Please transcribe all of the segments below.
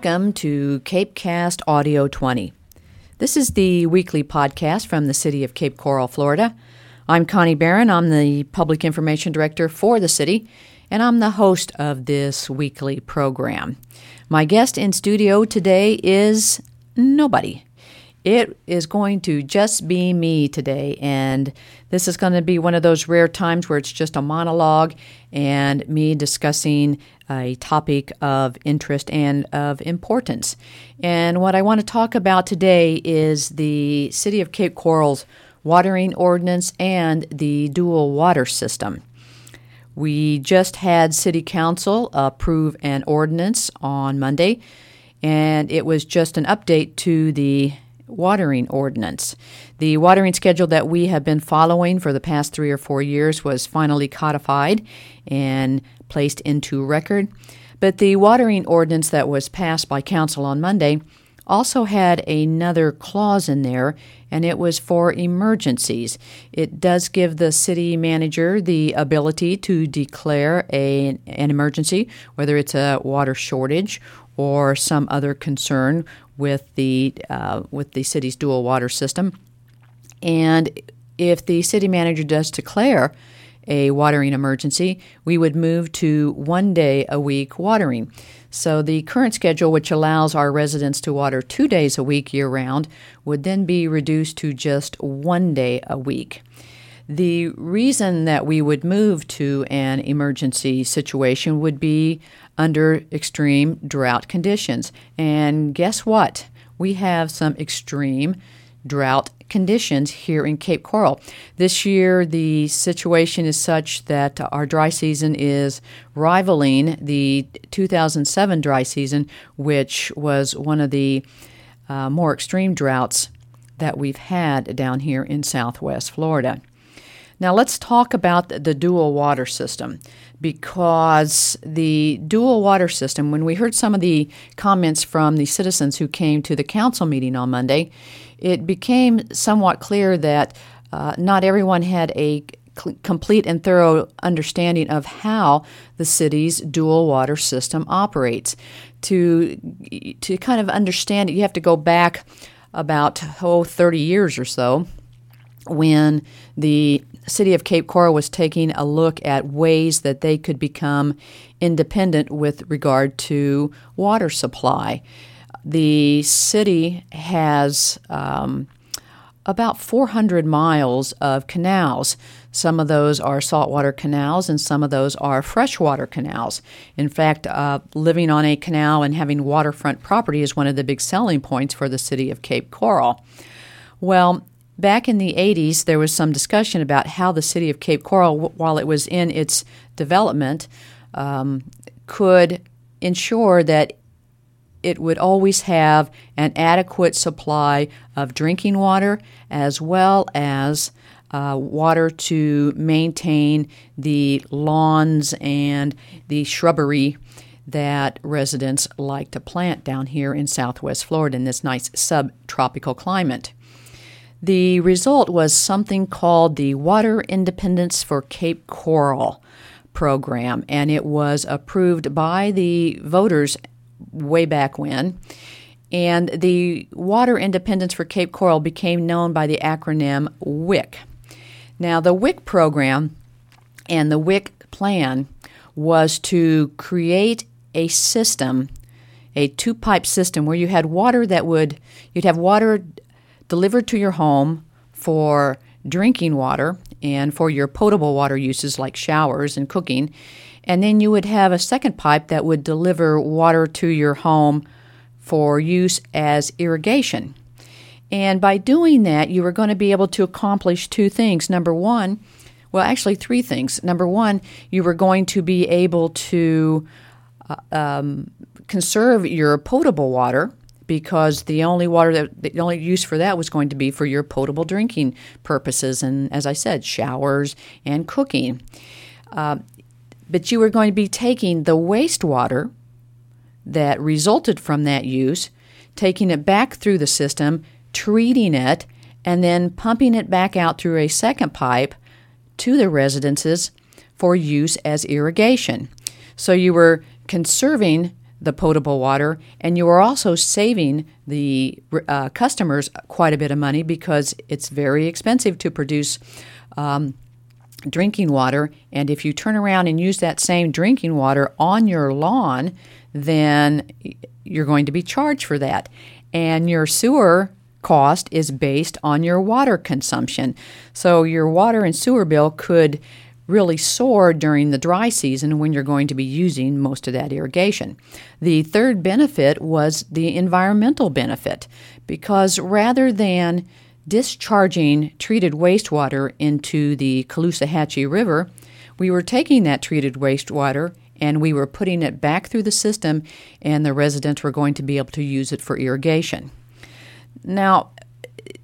Welcome to Cape Cast Audio 20. This is the weekly podcast from the city of Cape Coral, Florida. I'm Connie Barron. I'm the Public Information Director for the city, and I'm the host of this weekly program. My guest in studio today is nobody. It is going to just be me today, and this is going to be one of those rare times where it's just a monologue and me discussing a topic of interest and of importance. And what I want to talk about today is the City of Cape Coral's watering ordinance and the dual water system. We just had City Council approve an ordinance on Monday, and it was just an update to the watering ordinance. The watering schedule that we have been following for the past three or four years was finally codified and placed into record. But the watering ordinance that was passed by council on Monday also had another clause in there, and it was for emergencies. It does give the city manager the ability to declare a, an emergency, whether it's a water shortage or some other concern with the uh, with the city's dual water system. And if the city manager does declare a watering emergency, we would move to one day a week watering. So the current schedule, which allows our residents to water two days a week year round, would then be reduced to just one day a week. The reason that we would move to an emergency situation would be under extreme drought conditions. And guess what? We have some extreme drought conditions here in Cape Coral. This year, the situation is such that our dry season is rivaling the 2007 dry season, which was one of the uh, more extreme droughts that we've had down here in southwest Florida. Now, let's talk about the dual water system because the dual water system, when we heard some of the comments from the citizens who came to the council meeting on Monday, it became somewhat clear that uh, not everyone had a complete and thorough understanding of how the city's dual water system operates. To, to kind of understand it, you have to go back about oh, 30 years or so when the city of Cape Coral was taking a look at ways that they could become independent with regard to water supply. The city has um, about 400 miles of canals. Some of those are saltwater canals, and some of those are freshwater canals. In fact, uh, living on a canal and having waterfront property is one of the big selling points for the city of Cape Coral. Well, Back in the 80s, there was some discussion about how the city of Cape Coral, while it was in its development, um, could ensure that it would always have an adequate supply of drinking water as well as uh, water to maintain the lawns and the shrubbery that residents like to plant down here in southwest Florida in this nice subtropical climate. The result was something called the Water Independence for Cape Coral program, and it was approved by the voters way back when. And the Water Independence for Cape Coral became known by the acronym WIC. Now, the WIC program and the WIC plan was to create a system, a two pipe system, where you had water that would, you'd have water delivered to your home for drinking water and for your potable water uses like showers and cooking. And then you would have a second pipe that would deliver water to your home for use as irrigation. And by doing that, you were going to be able to accomplish two things. Number one, well, actually, three things. Number one, you were going to be able to uh, um, conserve your potable water because the only water that the only use for that was going to be for your potable drinking purposes, and as I said, showers and cooking. Uh, but you were going to be taking the wastewater that resulted from that use, taking it back through the system, treating it, and then pumping it back out through a second pipe to the residences for use as irrigation. So you were conserving the potable water, and you are also saving the uh, customers quite a bit of money because it's very expensive to produce um, drinking water. And if you turn around and use that same drinking water on your lawn, then you're going to be charged for that. And your sewer cost is based on your water consumption. So your water and sewer bill could really soar during the dry season when you're going to be using most of that irrigation. The third benefit was the environmental benefit because rather than discharging treated wastewater into the Caloosahatchee River, we were taking that treated wastewater and we were putting it back through the system, and the residents were going to be able to use it for irrigation. Now,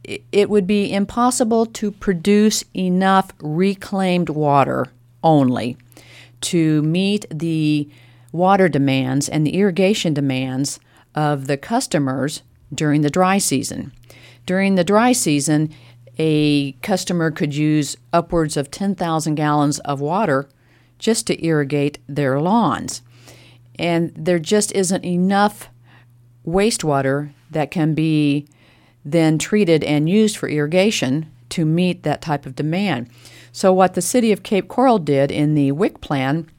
it would be impossible to produce enough reclaimed water only to meet the water demands and the irrigation demands of the customers during the dry season. During the dry season, a customer could use upwards of 10,000 gallons of water just to irrigate their lawns. And there just isn't enough wastewater that can be then treated and used for irrigation to meet that type of demand. So, what the city of Cape Coral did in the WIC plan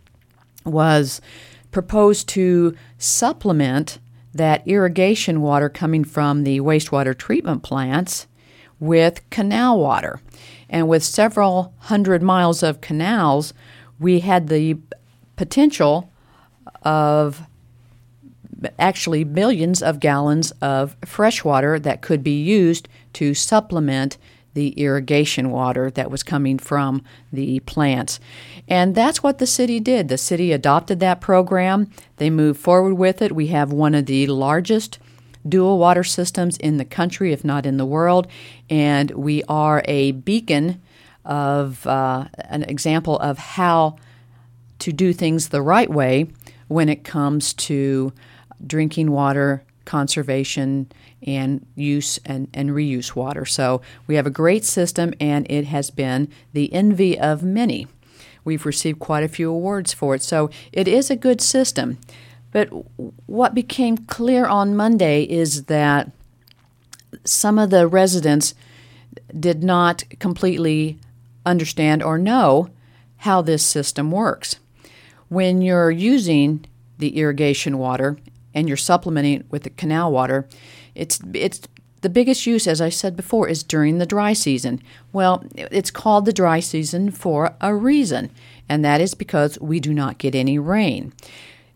was propose to supplement that irrigation water coming from the wastewater treatment plants with canal water. And with several hundred miles of canals, we had the potential of actually millions of gallons of fresh water that could be used to supplement the irrigation water that was coming from the plants. And that's what the city did. The city adopted that program, they moved forward with it. We have one of the largest dual water systems in the country, if not in the world, and we are a beacon of uh, an example of how to do things the right way when it comes to drinking water conservation and use and, and reuse water. So we have a great system, and it has been the envy of many. We've received quite a few awards for it. So it is a good system. But what became clear on Monday is that some of the residents did not completely understand or know how this system works. When you're using the irrigation water and you're supplementing it with the canal water, it's it's the biggest use, as I said before, is during the dry season. Well, it's called the dry season for a reason, and that is because we do not get any rain.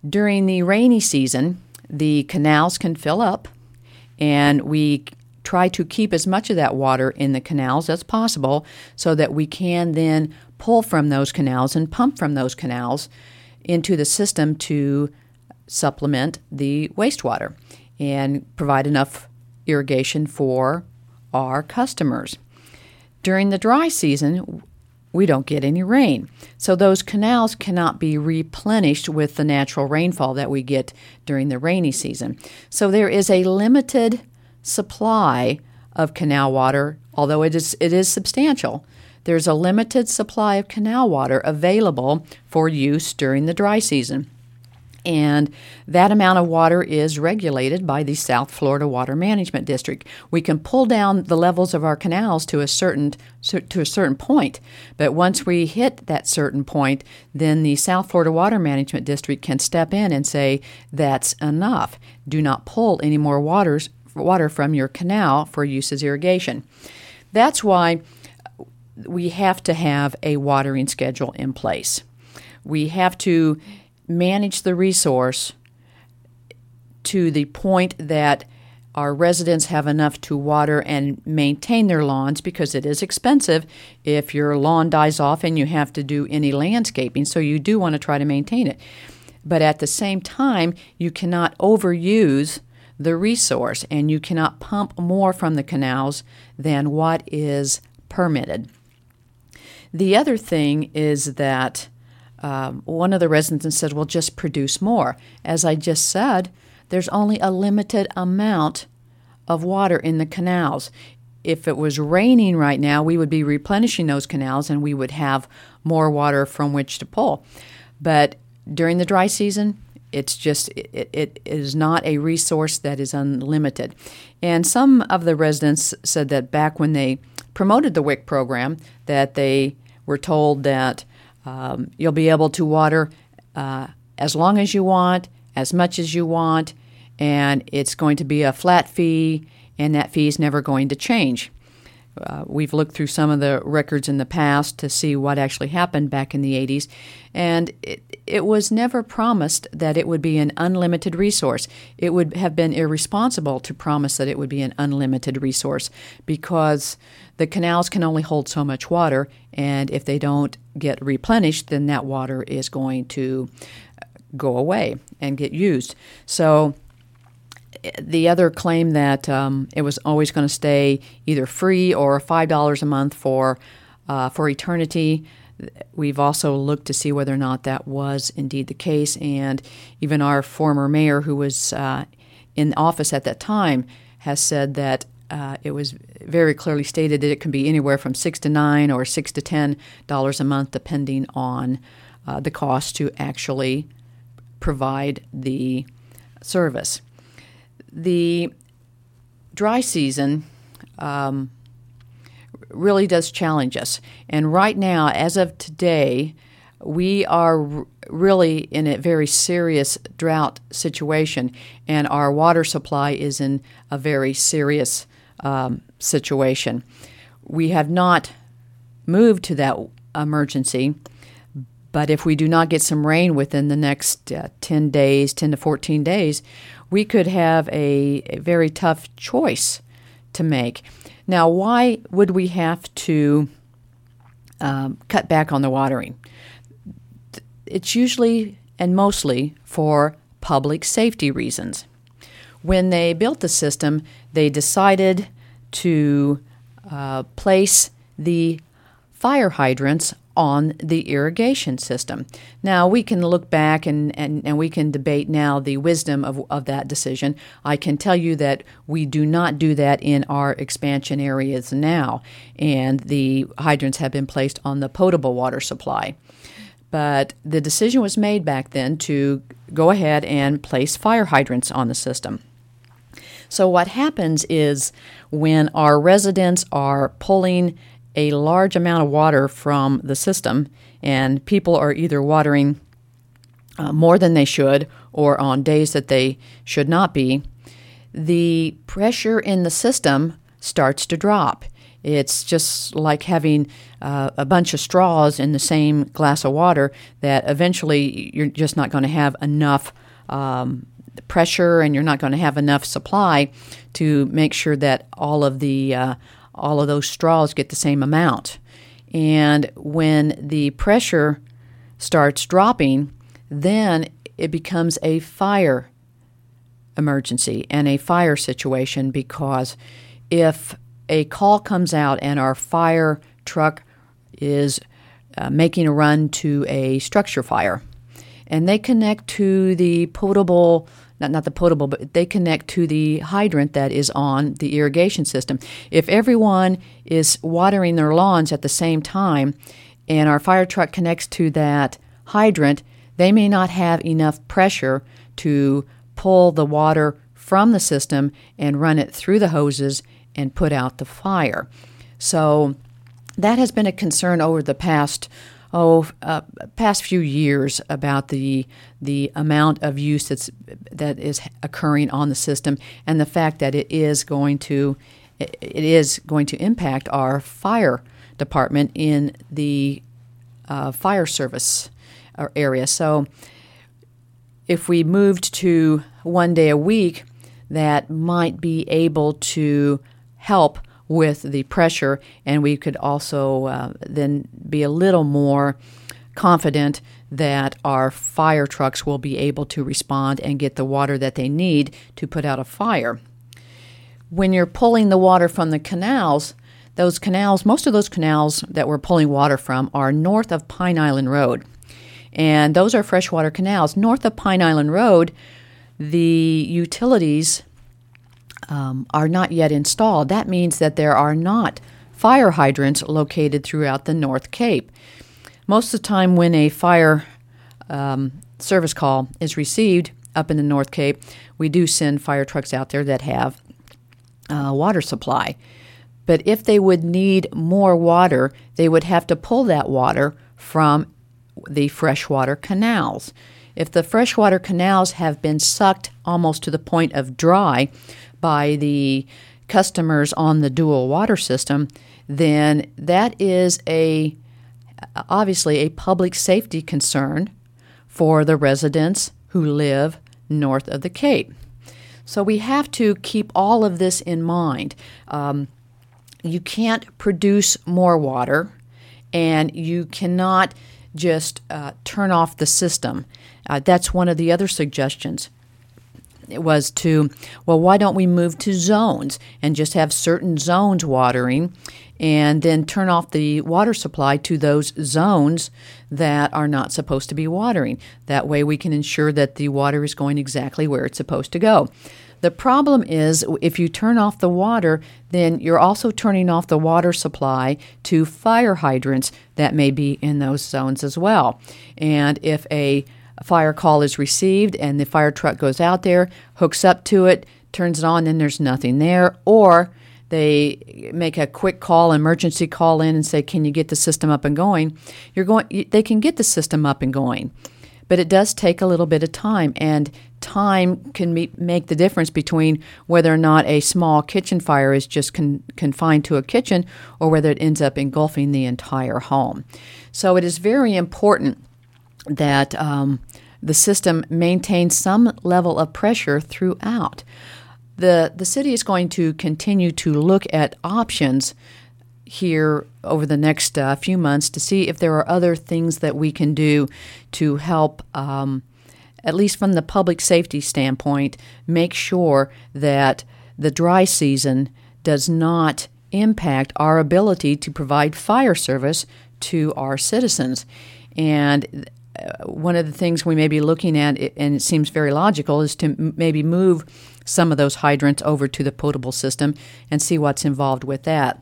During the rainy season, the canals can fill up, and we try to keep as much of that water in the canals as possible so that we can then pull from those canals and pump from those canals into the system to supplement the wastewater and provide enough irrigation for our customers. During the dry season, we don't get any rain. So those canals cannot be replenished with the natural rainfall that we get during the rainy season. So there is a limited supply of canal water, although it is it is substantial. There's a limited supply of canal water available for use during the dry season and that amount of water is regulated by the South Florida Water Management District. We can pull down the levels of our canals to a certain to a certain point, but once we hit that certain point, then the South Florida Water Management District can step in and say that's enough. Do not pull any more waters water from your canal for use as irrigation. That's why we have to have a watering schedule in place. We have to manage the resource to the point that our residents have enough to water and maintain their lawns because it is expensive if your lawn dies off and you have to do any landscaping. So you do want to try to maintain it. But at the same time, you cannot overuse the resource and you cannot pump more from the canals than what is permitted. The other thing is that um, one of the residents said, Well, just produce more. As I just said, there's only a limited amount of water in the canals. If it was raining right now, we would be replenishing those canals and we would have more water from which to pull. But during the dry season, it's just it, it is not a resource that is unlimited. And some of the residents said that back when they promoted the WIC program, that they were told that um, you'll be able to water uh, as long as you want, as much as you want, and it's going to be a flat fee, and that fee is never going to change. Uh, we've looked through some of the records in the past to see what actually happened back in the 80s, and it, it was never promised that it would be an unlimited resource. It would have been irresponsible to promise that it would be an unlimited resource because the canals can only hold so much water, and if they don't get replenished, then that water is going to go away and get used. So the other claim that um, it was always going to stay either free or five dollars a month for uh, for eternity. We've also looked to see whether or not that was indeed the case, and even our former mayor, who was uh, in office at that time, has said that uh, it was very clearly stated that it can be anywhere from six to nine or six to ten dollars a month, depending on uh, the cost to actually provide the service the dry season um, really does challenge us. And right now, as of today, we are really in a very serious drought situation, and our water supply is in a very serious um, situation. We have not moved to that emergency, but if we do not get some rain within the next uh, 10 days, 10 to 14 days, we could have a, a very tough choice to make. Now, why would we have to um, cut back on the watering? It's usually and mostly for public safety reasons. When they built the system, they decided to uh, place the fire hydrants on the irrigation system. Now, we can look back and, and, and we can debate now the wisdom of, of that decision. I can tell you that we do not do that in our expansion areas now, and the hydrants have been placed on the potable water supply. But the decision was made back then to go ahead and place fire hydrants on the system. So, what happens is when our residents are pulling a large amount of water from the system, and people are either watering uh, more than they should or on days that they should not be, the pressure in the system starts to drop. It's just like having uh, a bunch of straws in the same glass of water that eventually you're just not going to have enough um, pressure and you're not going to have enough supply to make sure that all of the uh, all of those straws get the same amount. And when the pressure starts dropping, then it becomes a fire emergency and a fire situation because if a call comes out and our fire truck is uh, making a run to a structure fire and they connect to the potable not, not the potable, but they connect to the hydrant that is on the irrigation system. If everyone is watering their lawns at the same time and our fire truck connects to that hydrant, they may not have enough pressure to pull the water from the system and run it through the hoses and put out the fire. So that has been a concern over the past oh uh, past few years about the the amount of use that's that is occurring on the system and the fact that it is going to it is going to impact our fire department in the uh, fire service uh, area. So if we moved to one day a week, that might be able to help with the pressure, and we could also uh, then be a little more confident that our fire trucks will be able to respond and get the water that they need to put out a fire. When you're pulling the water from the canals, those canals, most of those canals that we're pulling water from are north of Pine Island Road. And those are freshwater canals. North of Pine Island Road, the utilities um, are not yet installed. That means that there are not fire hydrants located throughout the North Cape. Most of the time, when a fire um, service call is received up in the North Cape, we do send fire trucks out there that have uh, water supply. But if they would need more water, they would have to pull that water from the freshwater canals. If the freshwater canals have been sucked almost to the point of dry by the customers on the dual water system, then that is a obviously a public safety concern for the residents who live north of the Cape. So we have to keep all of this in mind. Um, you can't produce more water, and you cannot just uh, turn off the system. Uh, that's one of the other suggestions. Was to, well, why don't we move to zones and just have certain zones watering and then turn off the water supply to those zones that are not supposed to be watering? That way we can ensure that the water is going exactly where it's supposed to go. The problem is if you turn off the water, then you're also turning off the water supply to fire hydrants that may be in those zones as well. And if a fire call is received and the fire truck goes out there, hooks up to it, turns it on, and there's nothing there, or they make a quick call, emergency call in, and say, "Can you get the system up and going?" You're going. They can get the system up and going, but it does take a little bit of time, and time can meet, make the difference between whether or not a small kitchen fire is just con- confined to a kitchen or whether it ends up engulfing the entire home. So it is very important that um, the system maintains some level of pressure throughout. The, the city is going to continue to look at options here over the next uh, few months to see if there are other things that we can do to help, um, at least from the public safety standpoint, make sure that the dry season does not impact our ability to provide fire service to our citizens. And one of the things we may be looking at, and it seems very logical, is to maybe move some of those hydrants over to the potable system and see what's involved with that.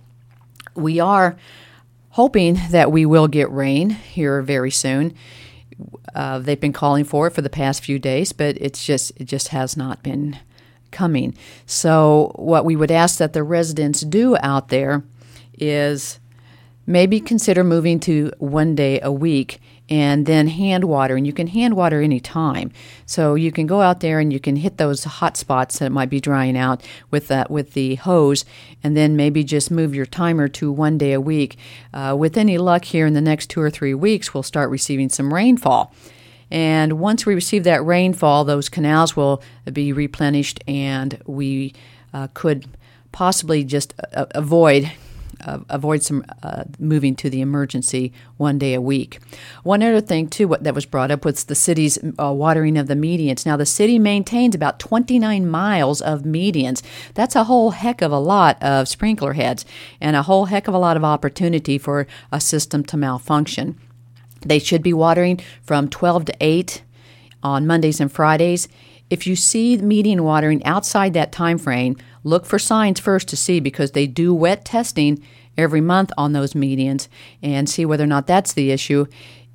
We are hoping that we will get rain here very soon. Uh, they've been calling for it for the past few days, but it's just it just has not been coming. So what we would ask that the residents do out there is maybe consider moving to one day a week and then hand water and you can hand water anytime. So you can go out there and you can hit those hot spots that might be drying out with that with the hose and then maybe just move your timer to one day a week. Uh, with any luck here in the next two or three weeks we'll start receiving some rainfall. And once we receive that rainfall those canals will be replenished and we uh, could possibly just uh, avoid uh, avoid some uh, moving to the emergency one day a week. One other thing, too, what, that was brought up was the city's uh, watering of the medians. Now, the city maintains about 29 miles of medians. That's a whole heck of a lot of sprinkler heads and a whole heck of a lot of opportunity for a system to malfunction. They should be watering from 12 to 8 on Mondays and Fridays. If you see median watering outside that time frame, look for signs first to see because they do wet testing every month on those medians and see whether or not that's the issue.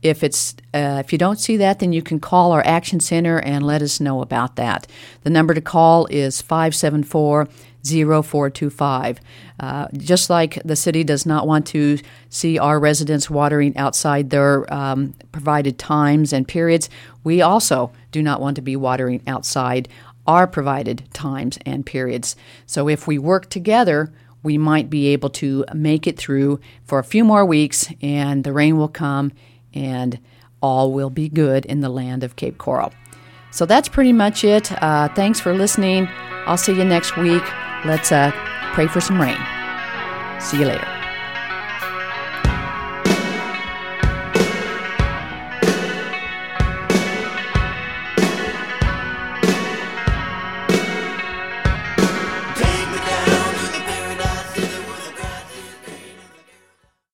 If it's uh, if you don't see that, then you can call our action center and let us know about that. The number to call is 574 0425. Uh, just like the city does not want to see our residents watering outside their um, provided times and periods, we also do not want to be watering outside our provided times and periods. So if we work together, we might be able to make it through for a few more weeks and the rain will come and all will be good in the land of Cape Coral. So that's pretty much it. Uh, thanks for listening. I'll see you next week. Let's uh, pray for some rain. See you later.